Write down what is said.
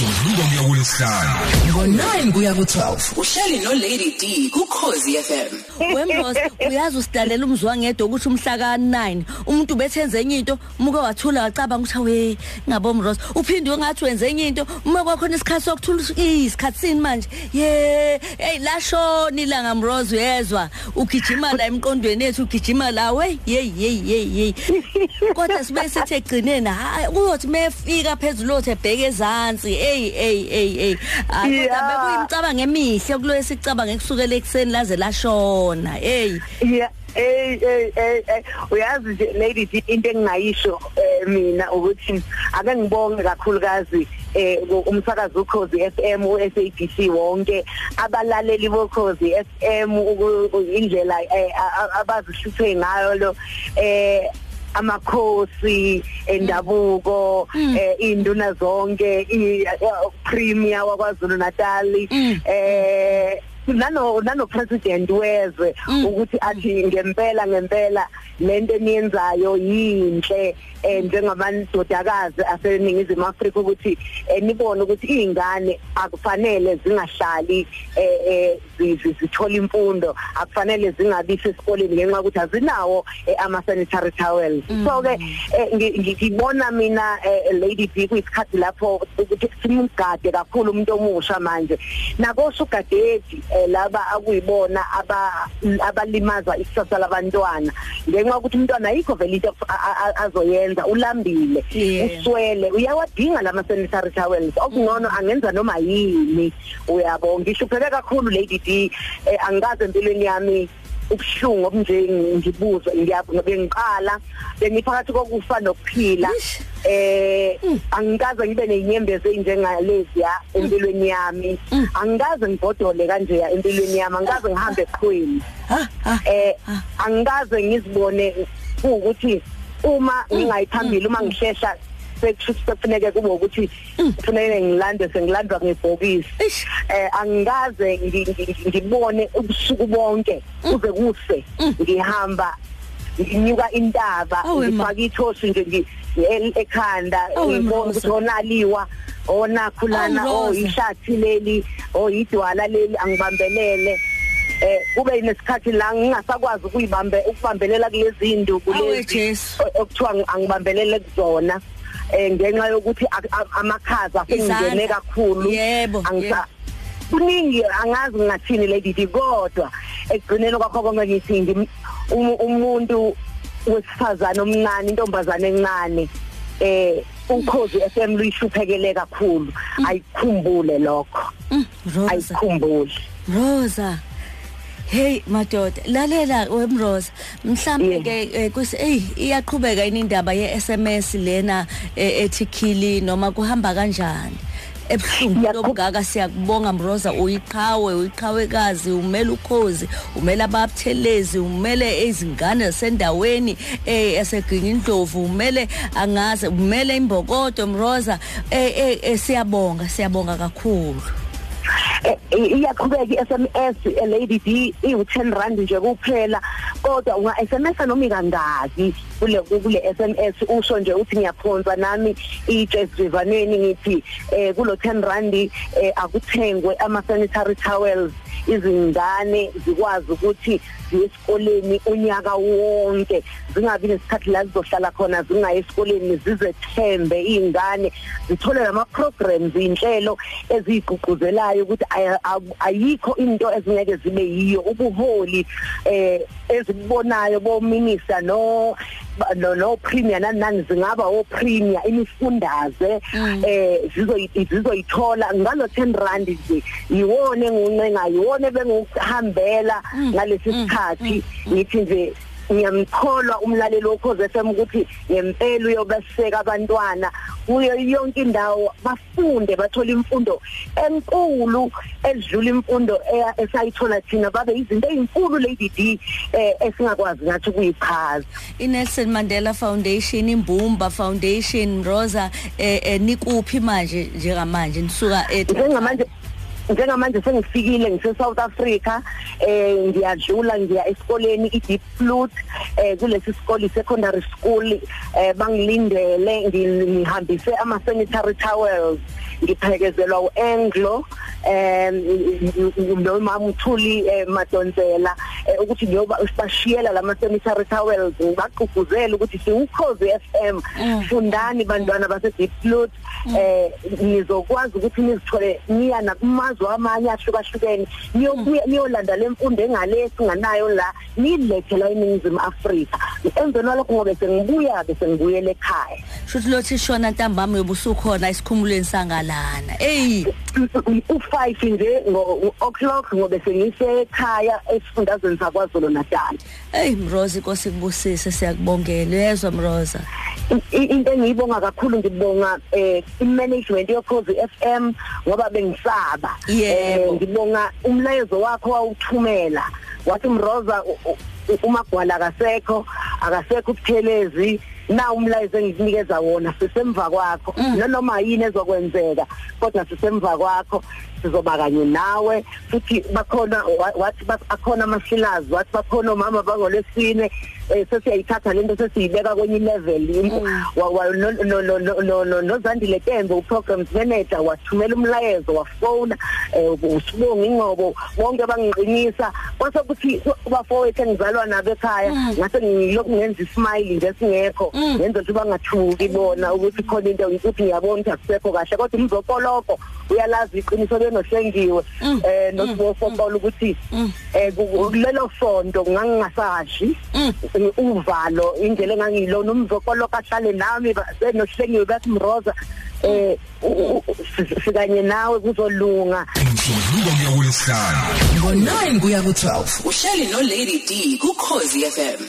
umsombuluko kuya kulesihlanu ngo-9 kuya ku-12 uhleli nolady d kukhozi fm wemros uyazi usidalela umzwangedwa ukuthi umhla ka-9 umuntu bethenze enye into umuke wathula wacabanga ukuthi awe ngabomros uphinde ngathi wenze enye into uma kwakhona isikhathi sokuthula isikhathi sini manje? Ye eyi lashona ilanga mros uyezwa. Ugijima la emqondweni ethu ugijima la we yeyi yeyi yeyi yeyi kodwa sibe sithi egcineni hayi kuyothi mefika phezulu othi ebheke ezansi eyi eyi eyi eyi kodwa Yeah. bekuyimicabango emihle kulo esicabanga ekusukela ekuseni laze lashona. Eyi yeah eh eh eh eh, uyazi nje lady D, into engingayisho eh, mina ukuthi ake ngibonge kakhulukazi eh umsakazi ukhozi FM uSABC wonke abalaleli bokhozi FM uku- indlela eh, a- a- abazihluphe ngayo lo eh amakhosi endabuko eh induna zonke i premier wakwaZulu Natal eh nano nano president wezwe ukuthi athi ngempela ngempela lento eniyenzayo yinhle. Eh njengamandodakazi aseningizimu Afrika ukuthi eh, nibone ukuthi izingane akufanele zingahlali eh zi- zi- zithola imfundo akufanele zingabi sesikoleni ngenxa ukuthi azinawo ama sanitary towels. So ke ngi- ngi- ngibona mina lady B kuyisikhathi lapho ukuthi simugade kakhulu umuntu omusha manje. Nako sugadeti laba akuyibona aba abalimaza ikusasa labantwana. Ngenxa ukuthi umntwana ayikho vele into a- a- a- azoyenza ulambile Yeah. uswele uyawadinga lama sanitary towels. Okungcono angenza noma yini? Uyabo ngishupheke kakhulu lady D. Eh, angikaze empilweni yami ubuhlungu obunje ngibuzo ngiyabengiqala bengiphakathi kokufa nokuphila. Eh angikaze ngibe nenyembezi enjengalezi ya empilweni yami. Angikaze ngibhodole kanje ya empilweni yami angikaze ngihambe eqhweni eh angikaze ngizibone ukuthi uma ngingayiphambili uma ngishesha sekufuneke kube ukuthi kufanele ngilande sengilandwa ngebhokisi. Eh angikaze ngi- ngi- ngibone ubusuku bonke kuze kuse. Ngihamba nginyuka intaba ngifaka ithosi nje ekhanda ngibona ukuthi onaliwa onakhulana Mroza. oyishathi leli oyidwala leli angibambelele. Eh kube nesikhathi la ngingasakwazi ukuyibambe ukubambelela kulezi induku lezi okuthiwa ngi- angibambelele kuzona. Ngenxa yokuthi amakhaza asengene kakhulu. Yebo, kuningi angazi ngathini lady kodwa ekugcineni kwakho konke ngithi um- umuntu wesifazane omncane intombazane encane eh ukhozi FM luyishuphekele kakhulu. Ayikhumbule lokho. Ayikhumbule rosa. Hey madoda lalela wemroza mhlambe ke eh, kusi hey iyaqhubeka yini indaba ye SMS lena eh, ethi khili noma kuhamba kanjani? Ebhlungu Iyaqhu- lobugaka siyakubonga mroza uyiqhawe uyiqhawekazi umela ukhozi umela ababuthelezi umele izingane zasendaweni eh yaseginga indlovu umele angaze umele imbokodo mroza. Eh eh, siyabonga siyabonga kakhulu. Iyaqhubeka i-SMS eh, lady D iwu10 rand nje kuphela kodwa unga SMS noma ikangaki kule kule SMS usho nje uthi ngiyaphonza nami itshe sivaneni ngithi eh kulo 10 rand eh akuthengwe ama sanitary towels izingane zikwazi ukuthi ziye esikoleni unyaka wonke. Zingabi nesikhathi la zizohlala khona zingayi esikoleni zizethembe izingane zithole lama programs inhlelo ezigqugquzelayo ukuthi ayikho into ezingeke zibe yiyo. Ubuholi eh ezibonayo bo minister no ba- no no premier nani zingaba o premier imifundaze eh zizoyi- zizoyithola ngalo 10 rand nje. Yiwone nguncenga yiwone benguhambela ngalesi sikhathi. Ngithi nje ngiyamkholwa umlaleli wokhoze FM ukuthi ngempela uyobaseka abantwana. Kuyo yonke indawo bafunde bathola imfundo enkulu edlula imfundo esayithola thina. Babe izinto ezinkulu lady D eh esingakwazi ngathi kuyichaza iNelson Mandela Foundation imbumba Foundation Rosa eh, eh nikuphi manje njengamanje nisuka et njengamanje njengamanje sengifikile ngise South Africa eh ngiyadlula ngiya esikoleni iDeep Flute eh kulesi sikole secondary school eh bangilindele ngihambise ama sanitary towels ngiphekezelwa uAnglo em noma umthuli eh, Madonsela eh, ukuthi ngiyoba sibashiyela lama cemetery towels ngibaqhubuzela ukuthi siwukhozi FM Mm. fundani bantwana base Deep Flood eh nizokwazi ukuthi nizithole niya nakumazwe amanye ahlukahlukene niyobuya niyolanda lemfundo engale singanayo la nilethe la eNingizimu Afrika. Emveni walokho ngobe sengibuya ke sengibuyele ekhaya. Shuthi lothi shona ntambama yobusukhona esikhumulweni sangalana. Ey u5 nje ngo o'clock ngobe sengisekhaya esifundazweni sakwaZulu Natal hey mroza inkosi kubusise siyakubongela. Yezwa mroza? Into engiyibonga kakhulu ngibonga eh imanagement yokhozi FM ngoba bengisaba. Yebo. ngibonga umlayezo wakho wawuthumela. Wathi mroza umagwala akasekho akasekho ubuthelezi. Na umlayezo engikunikeza wona sisemva kwakho. Noma yini ezokwenzeka kodwa sisemva kwakho. Sizoba kanye nawe futhi bakhona wa- wathi bak- akhona amasilazi wathi bakhona omama bangolesine eh, sesiyayithatha lento sesiyibeka kwenye level Wa- wa- no- no- no- no- no- no- nozandile tembe uprograms manager wathumela umlayezo wafona usibonga ingcobo bonke bangiqinisa kwase kuthi bafowethu engizalwa nabo ekhaya ngase ngilokhu ngenza ismile nje singekho. Ngenza ukuthi bangathuki bona ukuthi khona into ukuthi ngiyabona ukuthi akusekho kahle kodwa umzokoloko uyalazi iqiniso benohlengiwe eh nosibofokola ukuthi eh ku- kulelo sonto ngangingasashi uvalo indlela engangiyilona umzokoloko ahlale nami benohlengiwe bathi mroza eh sikanye nawe kuzolunga. Kuya kulesihlanu ngo-9 kuya ku-12 uhleli nolady d kukhozi fm